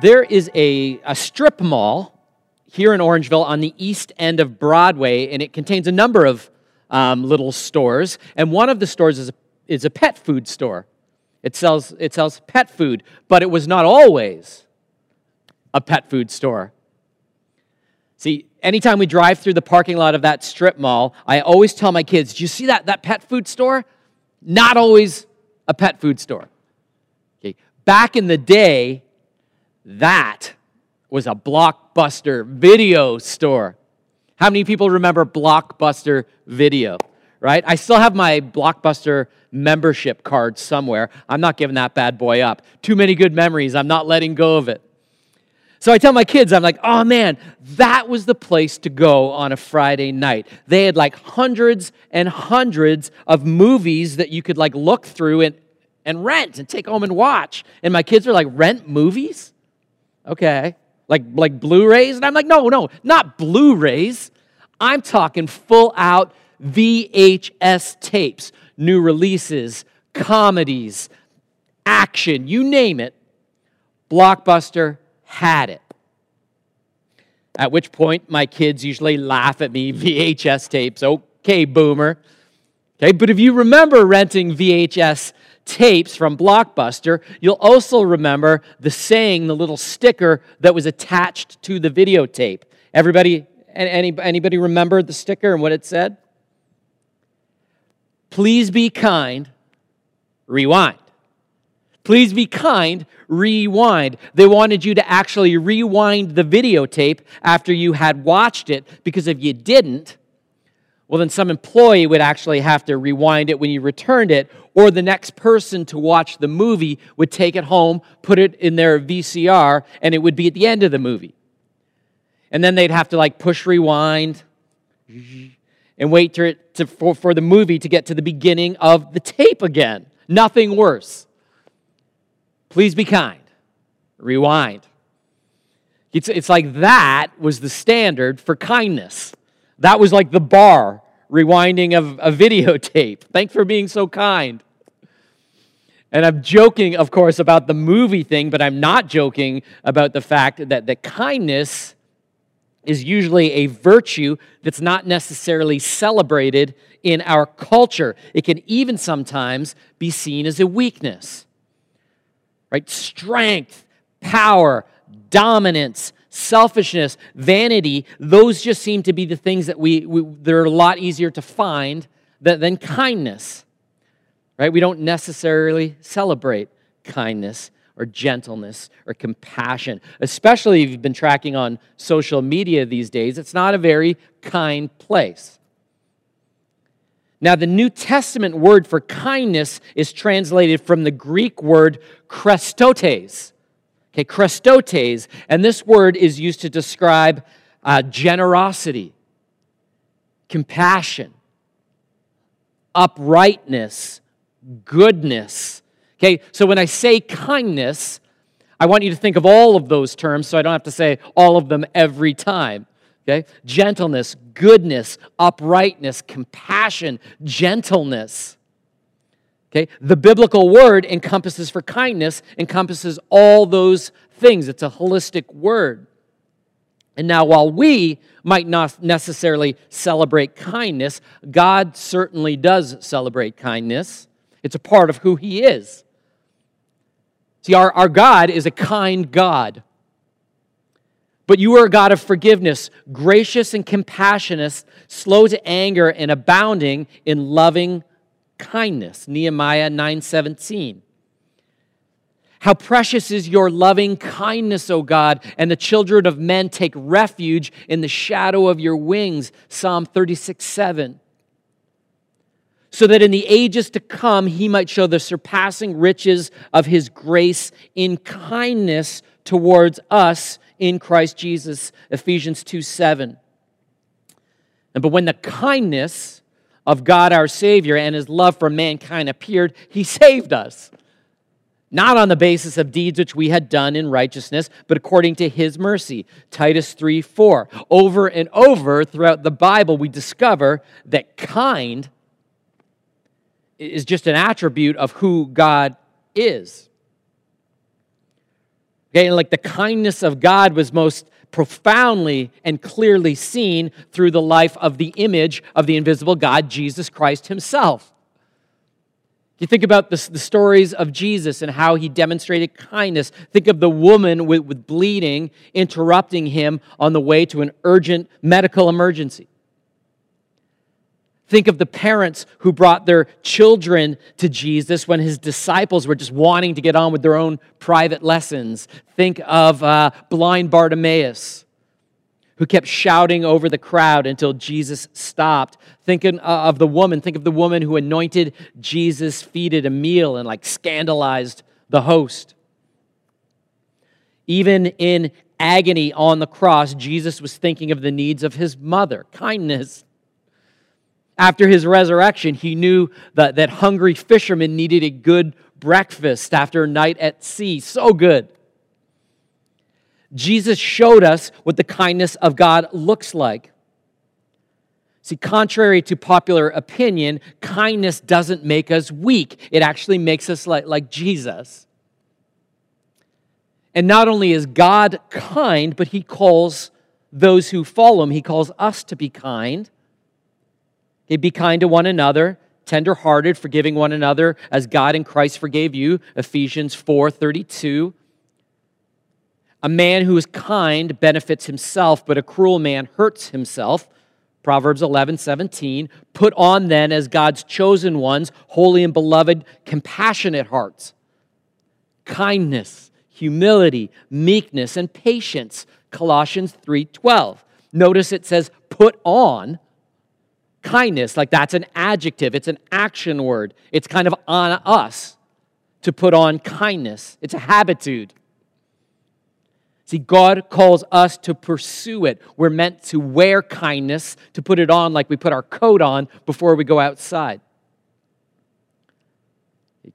there is a, a strip mall here in Orangeville on the east end of Broadway, and it contains a number of um, little stores. And one of the stores is a, is a pet food store. It sells, it sells pet food, but it was not always a pet food store. See, anytime we drive through the parking lot of that strip mall, I always tell my kids, Do you see that, that pet food store? Not always a pet food store. Okay. Back in the day, that was a blockbuster video store. How many people remember Blockbuster Video? Right? I still have my Blockbuster membership card somewhere. I'm not giving that bad boy up. Too many good memories. I'm not letting go of it. So I tell my kids, I'm like, oh man, that was the place to go on a Friday night. They had like hundreds and hundreds of movies that you could like look through and, and rent and take home and watch. And my kids are like, rent movies? Okay. Like, like Blu-rays? And I'm like, no, no, not Blu-rays. I'm talking full out VHS tapes, new releases, comedies, action, you name it. Blockbuster had it. At which point, my kids usually laugh at me VHS tapes. Okay, boomer. Okay, but if you remember renting VHS tapes from Blockbuster, you'll also remember the saying, the little sticker that was attached to the videotape. Everybody, any, anybody remember the sticker and what it said? Please be kind, rewind. Please be kind, rewind. They wanted you to actually rewind the videotape after you had watched it because if you didn't, well, then some employee would actually have to rewind it when you returned it, or the next person to watch the movie would take it home, put it in their VCR, and it would be at the end of the movie. And then they'd have to like push rewind and wait to, to, for, for the movie to get to the beginning of the tape again. Nothing worse. Please be kind. Rewind. It's, it's like that was the standard for kindness. That was like the bar rewinding of a videotape. Thanks for being so kind. And I'm joking, of course, about the movie thing, but I'm not joking about the fact that the kindness is usually a virtue that's not necessarily celebrated in our culture. It can even sometimes be seen as a weakness. Right? Strength, power, dominance, selfishness, vanity, those just seem to be the things that we, we they're a lot easier to find than, than kindness. Right? We don't necessarily celebrate kindness or gentleness or compassion, especially if you've been tracking on social media these days. It's not a very kind place. Now, the New Testament word for kindness is translated from the Greek word chrestotes, Okay, Chrestotes, and this word is used to describe uh, generosity, compassion, uprightness, goodness. Okay, so when I say kindness, I want you to think of all of those terms so I don't have to say all of them every time. Okay, gentleness, goodness, uprightness, compassion, gentleness. Okay? The biblical word encompasses for kindness, encompasses all those things. It's a holistic word. And now, while we might not necessarily celebrate kindness, God certainly does celebrate kindness. It's a part of who He is. See, our, our God is a kind God. But you are a God of forgiveness, gracious and compassionate, slow to anger, and abounding in loving kindness nehemiah 9:17 how precious is your loving kindness, O God, and the children of men take refuge in the shadow of your wings. Psalm 36 7. So that in the ages to come he might show the surpassing riches of his grace in kindness towards us in Christ Jesus. Ephesians 2 7. And but when the kindness of God our Savior and his love for mankind appeared, he saved us. Not on the basis of deeds which we had done in righteousness, but according to his mercy. Titus 3 4. Over and over throughout the Bible, we discover that kind is just an attribute of who God is. Okay, and like the kindness of God was most profoundly and clearly seen through the life of the image of the invisible God, Jesus Christ Himself. You think about the, stories of Jesus and how he demonstrated kindness. Think of the woman with, with bleeding interrupting him on the way to an urgent medical emergency. Think of the parents who brought their children to Jesus when his disciples were just wanting to get on with their own private lessons. Think of uh, blind Bartimaeus who kept shouting over the crowd until Jesus stopped. Thinking uh, of the woman, think of the woman who anointed Jesus' feet at a meal and like scandalized the host. Even in agony on the cross, Jesus was thinking of the needs of his mother, kindness after his resurrection, he knew that, that hungry fishermen needed a good breakfast after a night at sea. So good. Jesus showed us what the kindness of God looks like. See, contrary to popular opinion, kindness doesn't make us weak. It actually makes us like, like Jesus. And not only is God kind, but he calls those who follow him, he calls us to be kind. Be kind to one another, tenderhearted, forgiving one another as God in Christ forgave you. Ephesians 4 32. A man who is kind benefits himself, but a cruel man hurts himself. Proverbs 11, 17. Put on then as God's chosen ones, holy and beloved, compassionate hearts, kindness, humility, meekness, and patience. Colossians 3, 12. Notice it says, put on kindness, like that's an adjective, it's an action word. It's kind of on us to put on kindness, it's a habitude. See, God calls us to pursue it. We're meant to wear kindness, to put it on like we put our coat on before we go outside.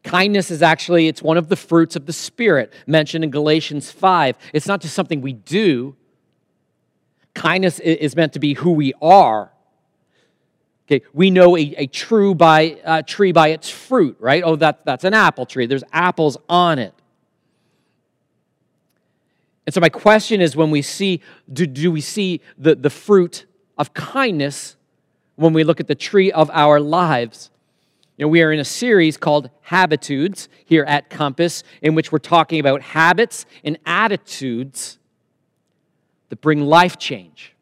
Kindness is actually it's one of the fruits of the spirit mentioned in Galatians 5. It's not just something we do. Kindness is meant to be who we are. Okay, we know a, a true by, uh, tree by its fruit, right? Oh, that, that's an apple tree. There's apples on it. And so my question is when we see, do, do we see the, the fruit of kindness when we look at the tree of our lives? You know, we are in a series called Habitudes here at Compass, in which we're talking about habits and attitudes that bring life change.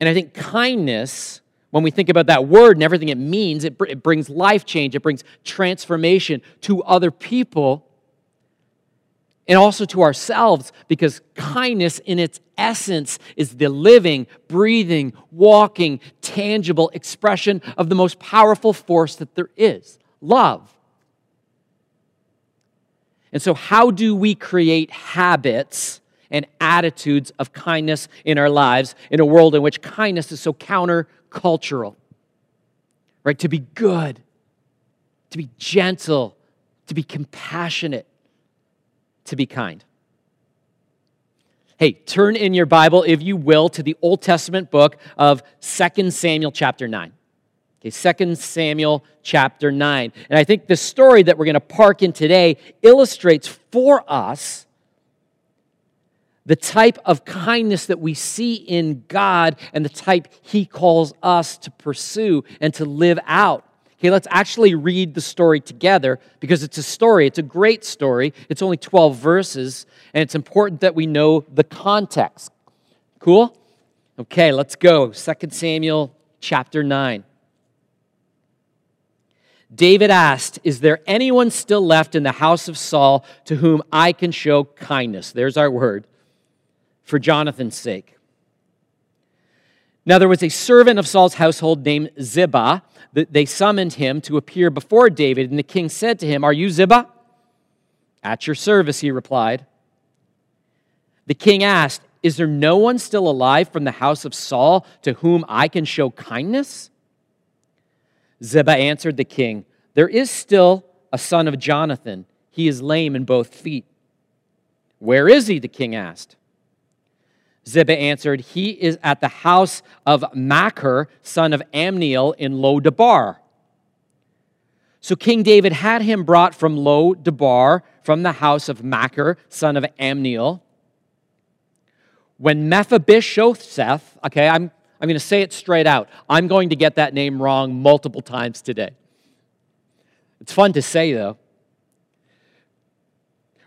And I think kindness, when we think about that word and everything it means, it, br- it brings life change, it brings transformation to other people and also to ourselves because kindness in its essence is the living, breathing, walking, tangible expression of the most powerful force that there is love. And so, how do we create habits and attitudes of kindness in our lives in a world in which kindness is so countercultural. Right? To be good, to be gentle, to be compassionate, to be kind. Hey, turn in your Bible, if you will, to the Old Testament book of 2 Samuel chapter 9. Okay, 2 Samuel chapter 9. And I think the story that we're going to park in today illustrates for us the type of kindness that we see in God and the type He calls us to pursue and to live out. Okay, let's actually read the story together because it's a story. It's a great story. It's only 12 verses, and it's important that we know the context. Cool? Okay, let's go. 2 Samuel chapter 9. David asked, Is there anyone still left in the house of Saul to whom I can show kindness? There's our word for Jonathan's sake. Now, there was a servant of Saul's household named Ziba. They summoned him to appear before David, and the king said to him, Are you Ziba? At your service, he replied. The king asked, Is there no one still alive from the house of Saul to whom I can show kindness? Ziba answered the king, There is still a son of Jonathan. He is lame in both feet. Where is he? The king asked. Ziba answered, He is at the house of Machir, son of Ammiel, in Lo Debar. So King David had him brought from Lo Debar, from the house of Machir, son of Ammiel. When Mephibosheth, okay, I'm, I'm going to say it straight out. I'm going to get that name wrong multiple times today. It's fun to say, though.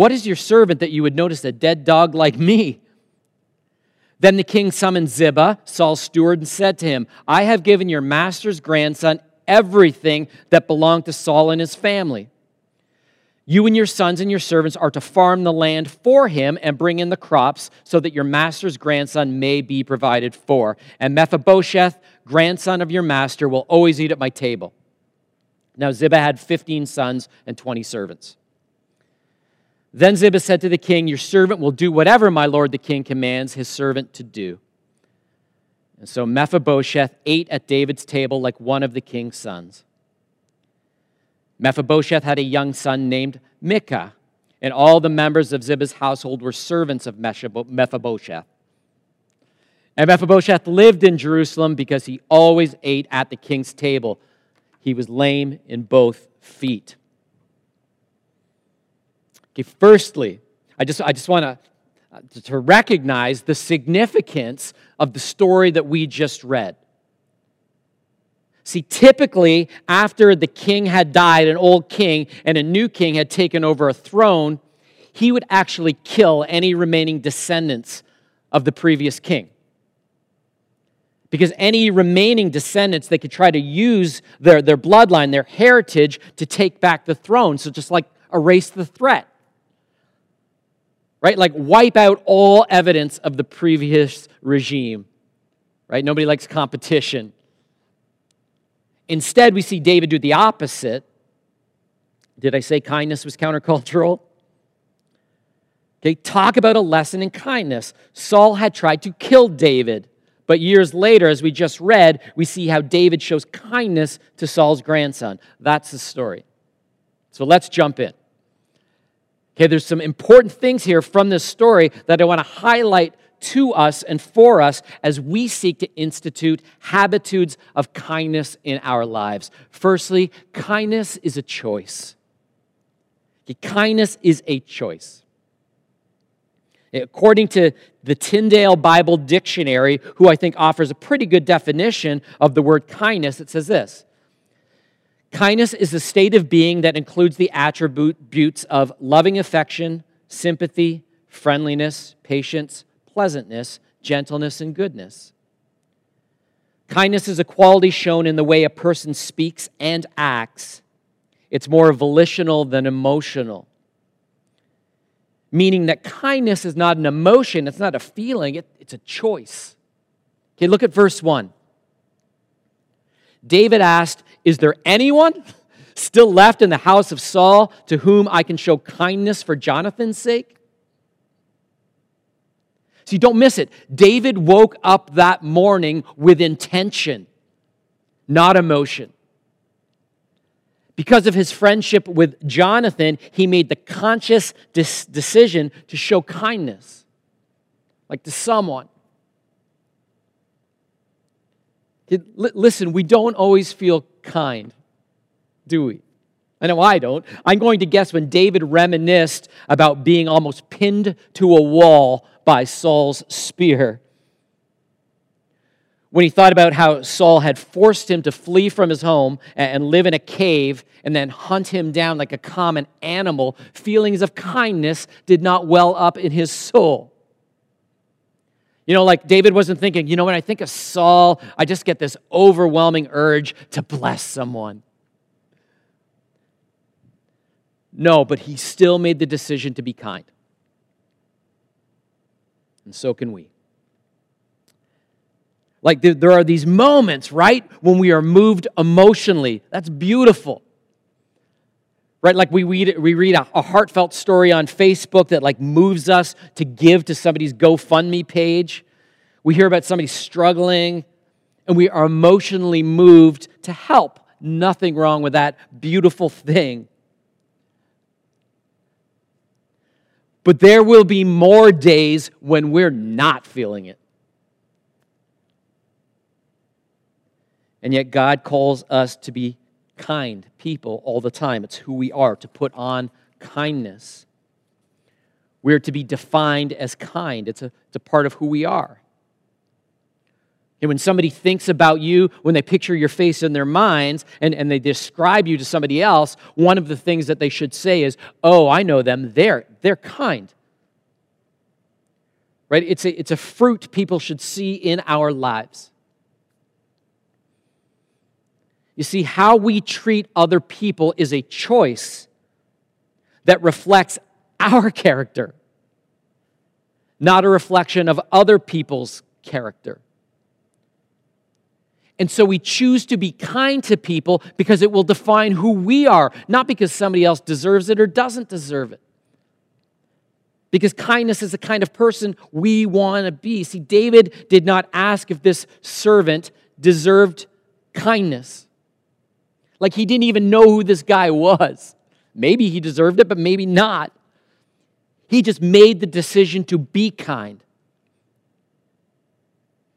What is your servant that you would notice a dead dog like me? Then the king summoned Ziba, Saul's steward, and said to him, I have given your master's grandson everything that belonged to Saul and his family. You and your sons and your servants are to farm the land for him and bring in the crops so that your master's grandson may be provided for. And Mephibosheth, grandson of your master, will always eat at my table. Now Ziba had 15 sons and 20 servants. Then Ziba said to the king, Your servant will do whatever my lord the king commands his servant to do. And so Mephibosheth ate at David's table like one of the king's sons. Mephibosheth had a young son named Micah, and all the members of Ziba's household were servants of Mephibosheth. And Mephibosheth lived in Jerusalem because he always ate at the king's table. He was lame in both feet. Okay, firstly, I just, I just want to, uh, to recognize the significance of the story that we just read. See, typically, after the king had died, an old king, and a new king had taken over a throne, he would actually kill any remaining descendants of the previous king. Because any remaining descendants, they could try to use their, their bloodline, their heritage, to take back the throne. So just like erase the threat. Right? Like wipe out all evidence of the previous regime. Right? Nobody likes competition. Instead, we see David do the opposite. Did I say kindness was countercultural? Okay, talk about a lesson in kindness. Saul had tried to kill David, but years later, as we just read, we see how David shows kindness to Saul's grandson. That's the story. So let's jump in. Okay, there's some important things here from this story that I want to highlight to us and for us as we seek to institute habitudes of kindness in our lives. Firstly, kindness is a choice. Kindness is a choice. According to the Tyndale Bible Dictionary, who I think offers a pretty good definition of the word kindness, it says this Kindness is a state of being that includes the attributes of loving affection, sympathy, friendliness, patience, pleasantness, gentleness, and goodness. Kindness is a quality shown in the way a person speaks and acts. It's more volitional than emotional. Meaning that kindness is not an emotion, it's not a feeling, it, it's a choice. Okay, look at verse 1. David asked, Is there anyone still left in the house of Saul to whom I can show kindness for Jonathan's sake? See, don't miss it. David woke up that morning with intention, not emotion. Because of his friendship with Jonathan, he made the conscious decision to show kindness, like to someone. Listen, we don't always feel kind, do we? I know I don't. I'm going to guess when David reminisced about being almost pinned to a wall by Saul's spear. When he thought about how Saul had forced him to flee from his home and live in a cave and then hunt him down like a common animal, feelings of kindness did not well up in his soul. You know, like David wasn't thinking, you know, when I think of Saul, I just get this overwhelming urge to bless someone. No, but he still made the decision to be kind and so can we. Like there are these moments, right, when we are moved emotionally. That's beautiful. Right? Like we read, we read a, a heartfelt story on facebook that like moves us to give to somebody's gofundme page. We hear about somebody struggling and we are emotionally moved to help. Nothing wrong with that beautiful thing. But there will be more days when we're not feeling it. And yet god calls us to be kind people all the time. It's who we are, to put on kindness. We're to be defined as kind, it's a, it's a part of who we are. And when somebody thinks about you, when they picture your face in their minds and, and they describe you to somebody else, one of the things that they should say is, Oh, I know them. They're, they're kind. Right? It's a, it's a fruit people should see in our lives. You see, how we treat other people is a choice that reflects our character, not a reflection of other people's character. And so we choose to be kind to people because it will define who we are, not because somebody else deserves it or doesn't deserve it. Because kindness is the kind of person we want to be. See, David did not ask if this servant deserved kindness. Like he didn't even know who this guy was. Maybe he deserved it, but maybe not. He just made the decision to be kind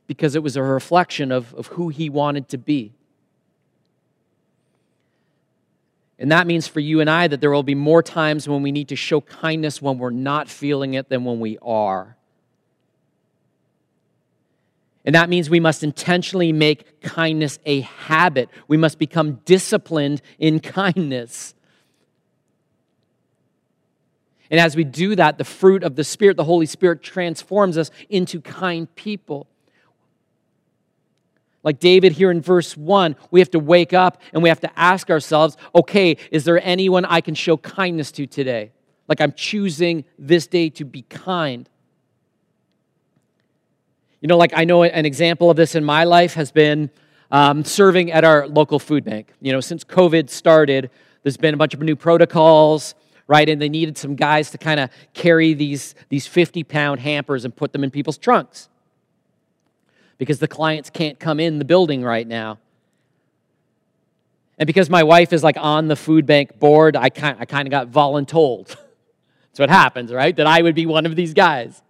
because it was a reflection of, of who he wanted to be. And that means for you and I that there will be more times when we need to show kindness when we're not feeling it than when we are. And that means we must intentionally make kindness a habit. We must become disciplined in kindness. And as we do that, the fruit of the Spirit, the Holy Spirit, transforms us into kind people. Like David here in verse 1, we have to wake up and we have to ask ourselves okay, is there anyone I can show kindness to today? Like I'm choosing this day to be kind. You know, like I know an example of this in my life has been um, serving at our local food bank. You know, since COVID started, there's been a bunch of new protocols, right? And they needed some guys to kind of carry these, these 50 pound hampers and put them in people's trunks because the clients can't come in the building right now. And because my wife is like on the food bank board, I kind, I kind of got voluntold. That's what happens, right? That I would be one of these guys.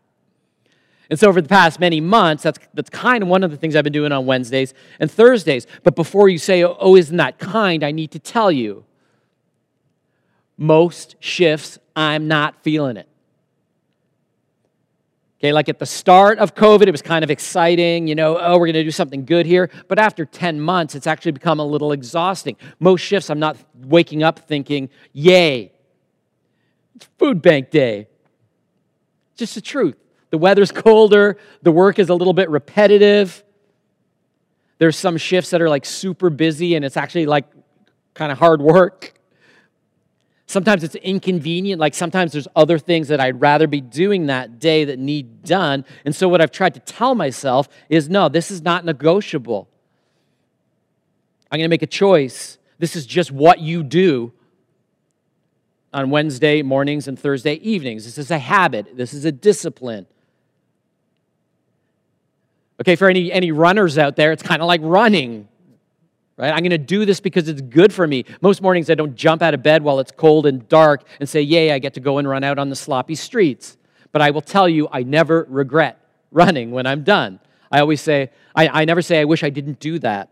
And so, over the past many months, that's, that's kind of one of the things I've been doing on Wednesdays and Thursdays. But before you say, oh, oh, isn't that kind, I need to tell you most shifts, I'm not feeling it. Okay, like at the start of COVID, it was kind of exciting, you know, oh, we're going to do something good here. But after 10 months, it's actually become a little exhausting. Most shifts, I'm not waking up thinking, yay, it's food bank day. Just the truth. The weather's colder, the work is a little bit repetitive. There's some shifts that are like super busy and it's actually like kind of hard work. Sometimes it's inconvenient, like sometimes there's other things that I'd rather be doing that day that need done. And so, what I've tried to tell myself is no, this is not negotiable. I'm going to make a choice. This is just what you do on Wednesday mornings and Thursday evenings. This is a habit, this is a discipline. Okay, for any, any runners out there, it's kind of like running, right? I'm going to do this because it's good for me. Most mornings, I don't jump out of bed while it's cold and dark and say, Yay, I get to go and run out on the sloppy streets. But I will tell you, I never regret running when I'm done. I always say, I, I never say, I wish I didn't do that.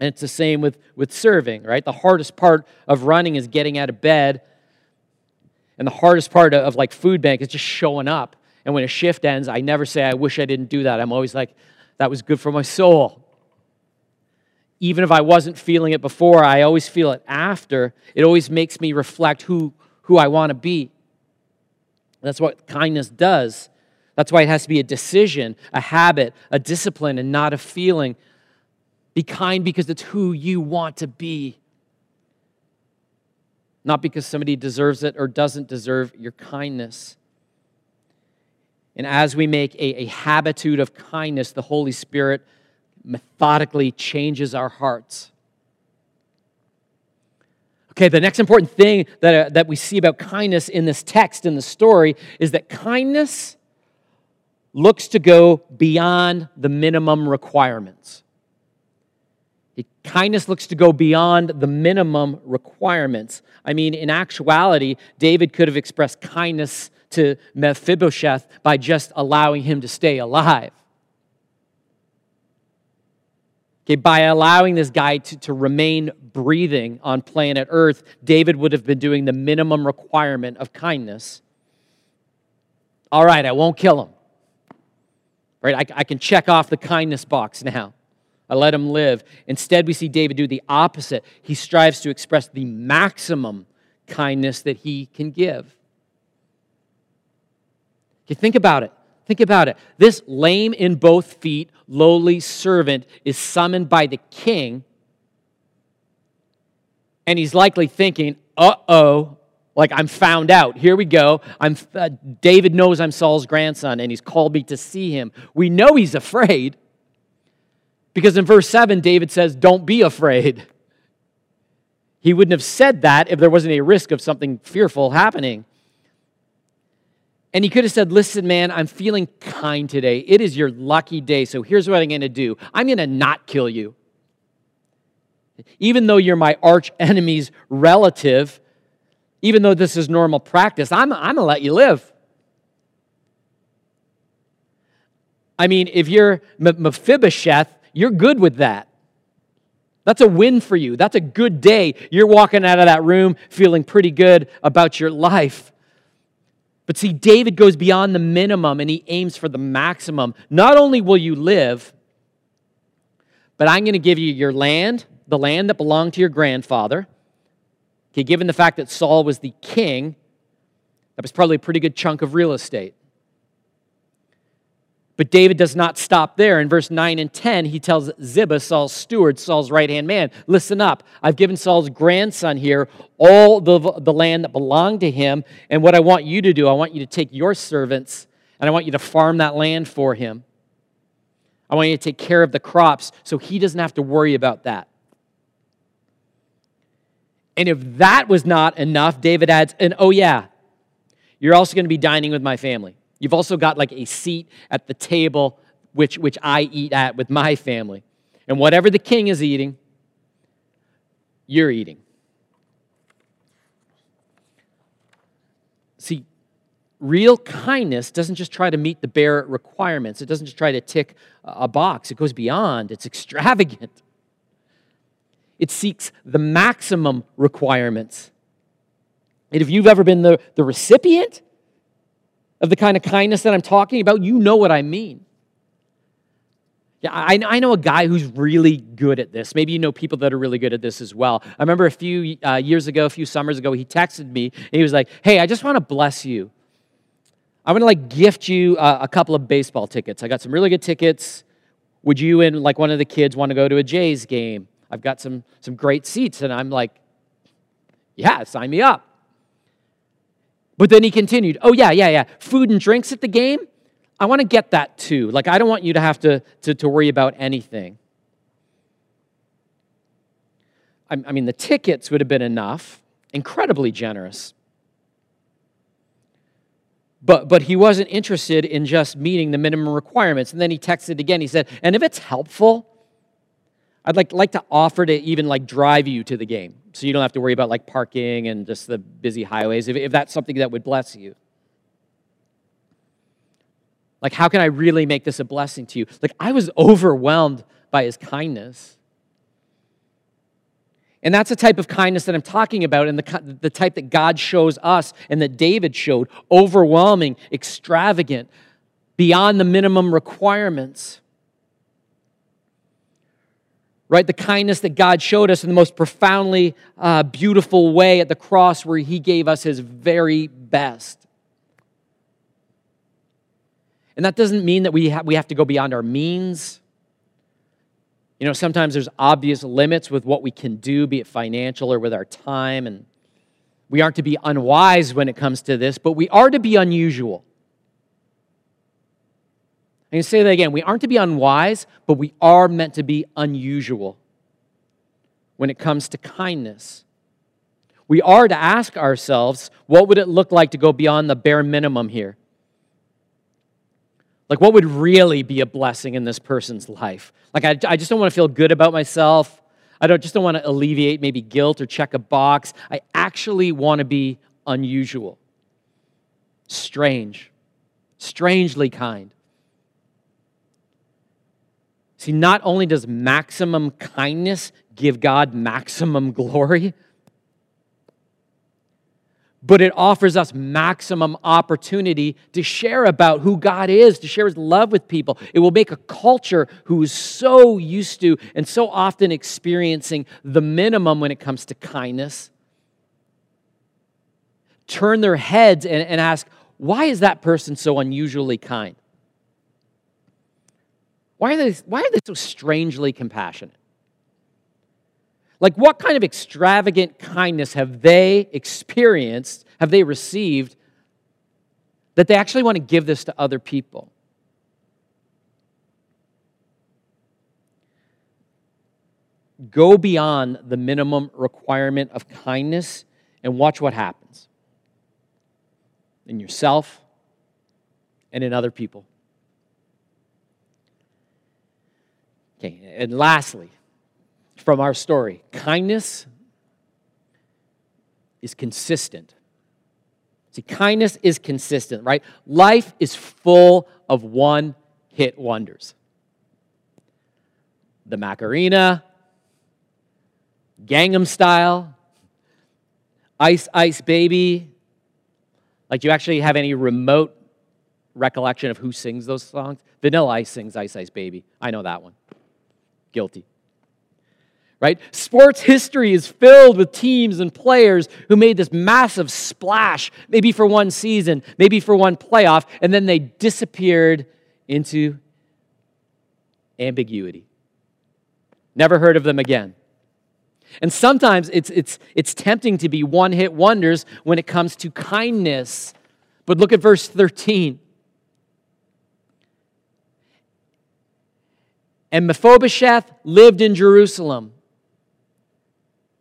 And it's the same with, with serving, right? The hardest part of running is getting out of bed. And the hardest part of, of like food bank is just showing up and when a shift ends, I never say, I wish I didn't do that. I'm always like, that was good for my soul. Even if I wasn't feeling it before, I always feel it after. It always makes me reflect who, who I want to be. That's what kindness does. That's why it has to be a decision, a habit, a discipline, and not a feeling. Be kind because it's who you want to be, not because somebody deserves it or doesn't deserve your kindness. And as we make a, a habitude of kindness, the Holy Spirit methodically changes our hearts. Okay, the next important thing that, uh, that we see about kindness in this text, in the story, is that kindness looks to go beyond the minimum requirements. It, Kindness looks to go beyond the minimum requirements. I mean, in actuality, David could have expressed kindness to Mephibosheth by just allowing him to stay alive. Okay, by allowing this guy to, to remain breathing on planet Earth, David would have been doing the minimum requirement of kindness. All right, I won't kill him. Right? I, I can check off the kindness box now. I let him live. Instead, we see David do the opposite. He strives to express the maximum kindness that he can give. Okay, think about it. Think about it. This lame in both feet, lowly servant is summoned by the king, and he's likely thinking, uh oh, like I'm found out. Here we go. I'm, uh, David knows I'm Saul's grandson, and he's called me to see him. We know he's afraid because in verse 7, David says, Don't be afraid. He wouldn't have said that if there wasn't a risk of something fearful happening. And he could have said, Listen, man, I'm feeling kind today. It is your lucky day. So here's what I'm going to do I'm going to not kill you. Even though you're my arch enemy's relative, even though this is normal practice, I'm, I'm going to let you live. I mean, if you're Mephibosheth, you're good with that. That's a win for you. That's a good day. You're walking out of that room feeling pretty good about your life. But see, David goes beyond the minimum and he aims for the maximum. Not only will you live, but I'm going to give you your land, the land that belonged to your grandfather. Okay, given the fact that Saul was the king, that was probably a pretty good chunk of real estate. But David does not stop there. In verse 9 and 10, he tells Ziba, Saul's steward, Saul's right hand man, Listen up. I've given Saul's grandson here all the, the land that belonged to him. And what I want you to do, I want you to take your servants and I want you to farm that land for him. I want you to take care of the crops so he doesn't have to worry about that. And if that was not enough, David adds, and oh, yeah, you're also going to be dining with my family. You've also got like a seat at the table which, which I eat at with my family. And whatever the king is eating, you're eating. See, real kindness doesn't just try to meet the bare requirements, it doesn't just try to tick a box, it goes beyond, it's extravagant. It seeks the maximum requirements. And if you've ever been the, the recipient of the kind of kindness that I'm talking about, you know what I mean. Yeah, I, I know a guy who's really good at this. Maybe you know people that are really good at this as well. I remember a few uh, years ago, a few summers ago, he texted me and he was like, Hey, I just want to bless you. I want to like gift you uh, a couple of baseball tickets. I got some really good tickets. Would you and like one of the kids want to go to a Jays game? I've got some, some great seats. And I'm like, Yeah, sign me up. But then he continued, Oh, yeah, yeah, yeah. Food and drinks at the game? I want to get that too. Like, I don't want you to have to, to, to worry about anything. I, I mean, the tickets would have been enough, incredibly generous. But, but he wasn't interested in just meeting the minimum requirements. And then he texted again. He said, And if it's helpful, I'd like, like to offer to even like drive you to the game so you don't have to worry about like parking and just the busy highways if, if that's something that would bless you. Like, how can I really make this a blessing to you? Like, I was overwhelmed by his kindness. And that's the type of kindness that I'm talking about, and the, the type that God shows us and that David showed overwhelming, extravagant, beyond the minimum requirements right? The kindness that God showed us in the most profoundly uh, beautiful way at the cross, where He gave us His very best. And that doesn't mean that we, ha- we have to go beyond our means. You know, sometimes there's obvious limits with what we can do, be it financial or with our time. And we aren't to be unwise when it comes to this, but we are to be unusual. I can say that again. We aren't to be unwise, but we are meant to be unusual when it comes to kindness. we are to ask ourselves what would it look like to go beyond the bare minimum here? Like, what would really be a blessing in this person's life? Like, I, I just don't want to feel good about myself. I don't, just don't want to alleviate maybe guilt or check a box. I actually want to be unusual, strange, strangely kind. See, not only does maximum kindness give God maximum glory, but it offers us maximum opportunity to share about who God is, to share his love with people. It will make a culture who is so used to and so often experiencing the minimum when it comes to kindness turn their heads and, and ask, why is that person so unusually kind? Why are, they, why are they so strangely compassionate? Like, what kind of extravagant kindness have they experienced, have they received, that they actually want to give this to other people? Go beyond the minimum requirement of kindness and watch what happens in yourself and in other people. Okay, and lastly, from our story. Kindness is consistent. See, kindness is consistent, right? Life is full of one hit wonders. The Macarena, Gangnam Style, Ice Ice Baby. Like, do you actually have any remote recollection of who sings those songs? Vanilla Ice sings Ice Ice Baby. I know that one. Guilty right? Sports history is filled with teams and players who made this massive splash, maybe for one season, maybe for one playoff, and then they disappeared into ambiguity. Never heard of them again. And sometimes it's, it's, it's tempting to be one hit wonders when it comes to kindness. But look at verse 13. And Mephibosheth lived in Jerusalem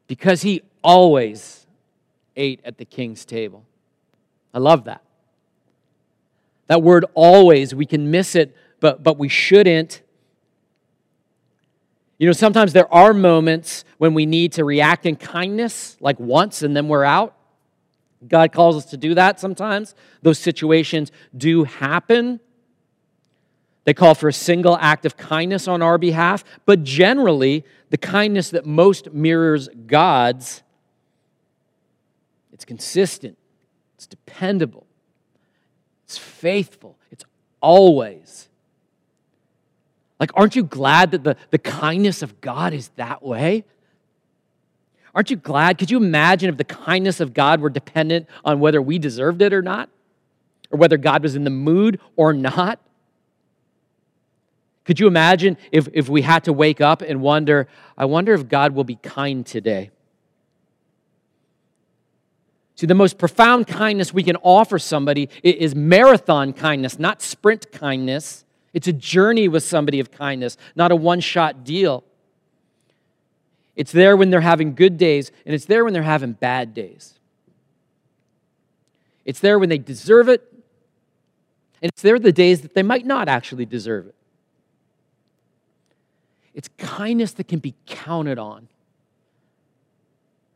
because he always ate at the king's table. I love that. That word always, we can miss it, but, but we shouldn't. You know, sometimes there are moments when we need to react in kindness, like once and then we're out. God calls us to do that sometimes. Those situations do happen. They call for a single act of kindness on our behalf, but generally, the kindness that most mirrors God's, it's consistent, it's dependable, it's faithful, it's always. Like, aren't you glad that the, the kindness of God is that way? Aren't you glad? Could you imagine if the kindness of God were dependent on whether we deserved it or not? Or whether God was in the mood or not? Could you imagine if, if we had to wake up and wonder, I wonder if God will be kind today? See, the most profound kindness we can offer somebody is marathon kindness, not sprint kindness. It's a journey with somebody of kindness, not a one shot deal. It's there when they're having good days, and it's there when they're having bad days. It's there when they deserve it, and it's there the days that they might not actually deserve it. It's kindness that can be counted on.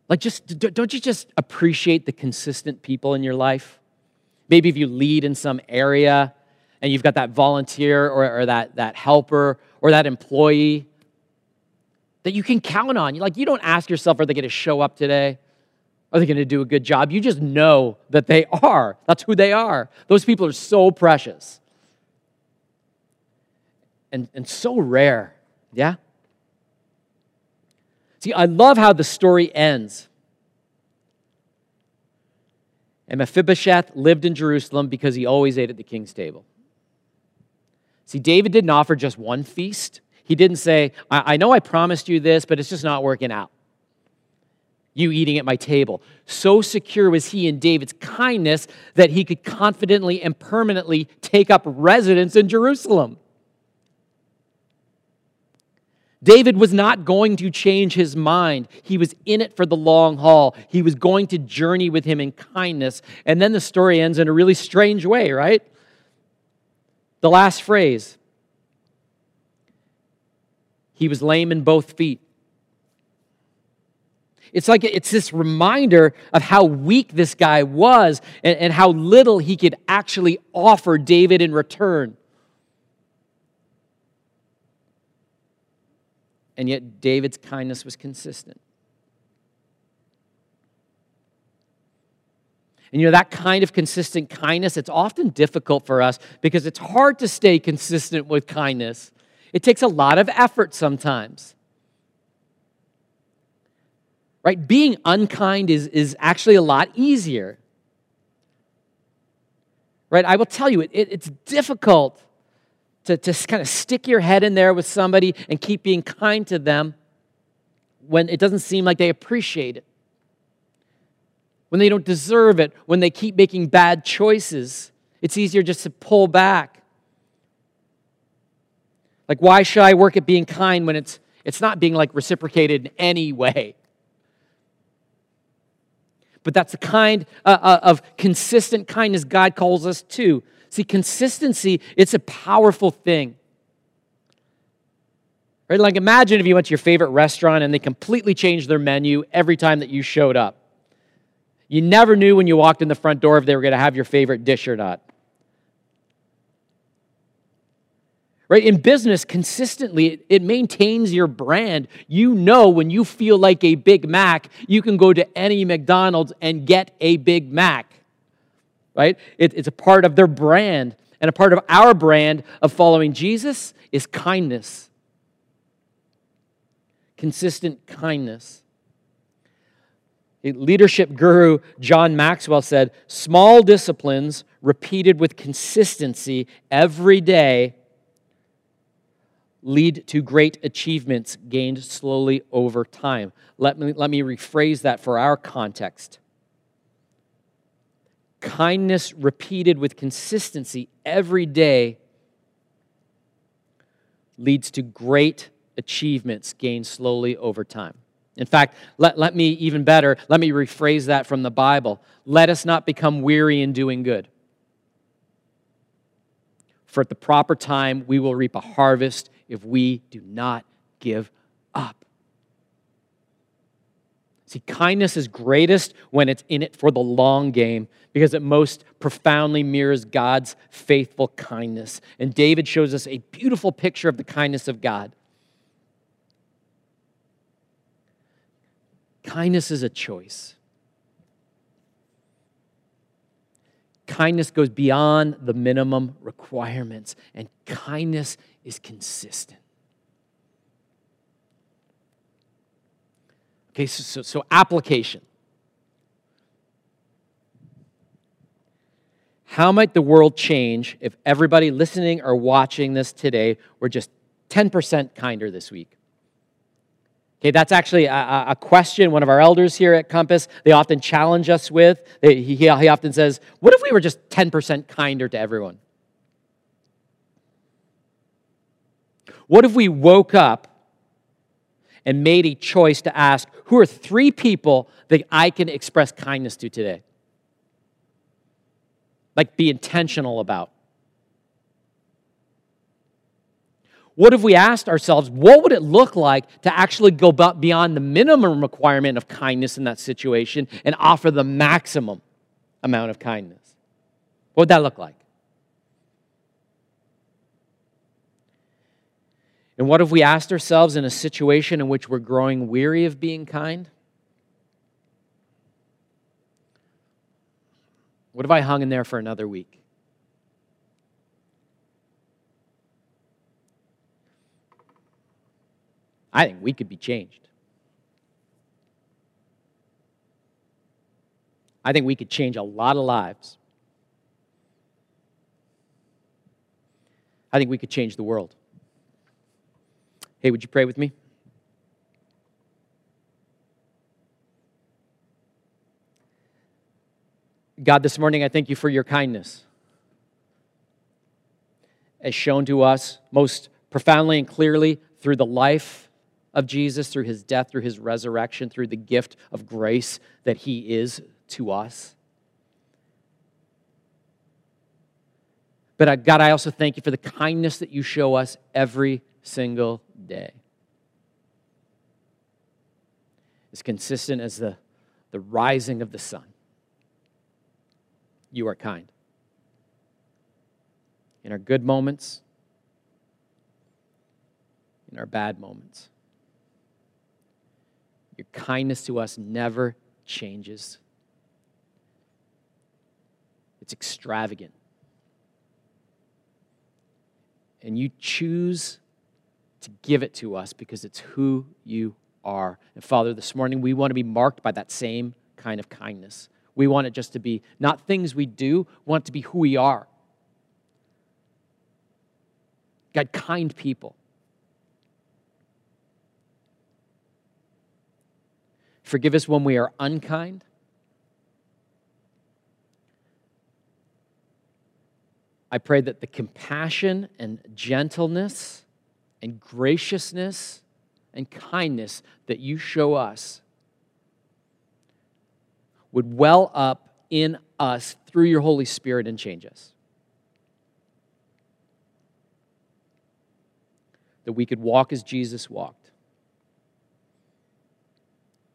Like, just don't you just appreciate the consistent people in your life? Maybe if you lead in some area and you've got that volunteer or, or that, that helper or that employee that you can count on. Like, you don't ask yourself, are they going to show up today? Are they going to do a good job? You just know that they are. That's who they are. Those people are so precious and, and so rare. Yeah? See, I love how the story ends. And Mephibosheth lived in Jerusalem because he always ate at the king's table. See, David didn't offer just one feast. He didn't say, I, I know I promised you this, but it's just not working out. You eating at my table. So secure was he in David's kindness that he could confidently and permanently take up residence in Jerusalem. David was not going to change his mind. He was in it for the long haul. He was going to journey with him in kindness. And then the story ends in a really strange way, right? The last phrase he was lame in both feet. It's like it's this reminder of how weak this guy was and, and how little he could actually offer David in return. And yet, David's kindness was consistent. And you know, that kind of consistent kindness, it's often difficult for us because it's hard to stay consistent with kindness. It takes a lot of effort sometimes. Right? Being unkind is, is actually a lot easier. Right? I will tell you, it, it, it's difficult to, to kind of stick your head in there with somebody and keep being kind to them when it doesn't seem like they appreciate it, when they don't deserve it, when they keep making bad choices. It's easier just to pull back. Like, why should I work at being kind when it's, it's not being like reciprocated in any way? But that's the kind uh, uh of consistent kindness God calls us to. See, consistency, it's a powerful thing. Right? Like imagine if you went to your favorite restaurant and they completely changed their menu every time that you showed up. You never knew when you walked in the front door if they were going to have your favorite dish or not. Right? In business, consistently, it maintains your brand. You know when you feel like a Big Mac, you can go to any McDonald's and get a Big Mac right? It, it's a part of their brand. And a part of our brand of following Jesus is kindness. Consistent kindness. Leadership guru John Maxwell said small disciplines repeated with consistency every day lead to great achievements gained slowly over time. Let me, let me rephrase that for our context kindness repeated with consistency every day leads to great achievements gained slowly over time. In fact, let, let me even better, let me rephrase that from the Bible. Let us not become weary in doing good. For at the proper time, we will reap a harvest if we do not give up. See, kindness is greatest when it's in it for the long game because it most profoundly mirrors God's faithful kindness. And David shows us a beautiful picture of the kindness of God. Kindness is a choice. Kindness goes beyond the minimum requirements, and kindness is consistent. Okay, so, so, so application. How might the world change if everybody listening or watching this today were just 10% kinder this week? Okay, that's actually a, a, question one of our elders here at Compass, they often challenge us with. He, he often says, What if we were just 10% kinder to everyone? What if we woke up and made a choice to ask, who are three people that I can express kindness to today? Like, be intentional about. What if we asked ourselves, what would it look like to actually go beyond the minimum requirement of kindness in that situation and offer the maximum amount of kindness? What would that look like? And what if we asked ourselves in a situation in which we're growing weary of being kind? What if I hung in there for another week? I think we could be changed. I think we could change a lot of lives. I think we could change the world. Hey, would you pray with me? God, this morning I thank you for your kindness as shown to us most profoundly and clearly through the life of Jesus through his death, through his resurrection, through the gift of grace that he is to us. But uh, God, I also thank you for the kindness that you show us every single day. As consistent as the, the rising of the sun. You are kind. In our good moments, in our bad moments. Your kindness to us never changes, it's extravagant. And you choose to give it to us because it's who you are. And Father, this morning we want to be marked by that same kind of kindness. We want it just to be not things we do, we want to be who we are. God, kind people. Forgive us when we are unkind. I pray that the compassion and gentleness and graciousness and kindness that you show us would well up in us through your Holy Spirit and change us. That we could walk as Jesus walked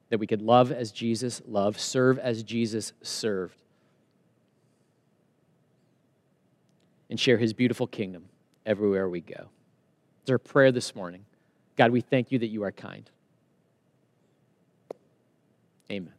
that we could love as Jesus loved, serve as Jesus served, and share his beautiful kingdom everywhere we go. It's our prayer this morning. God, we thank you that you are kind. Amen.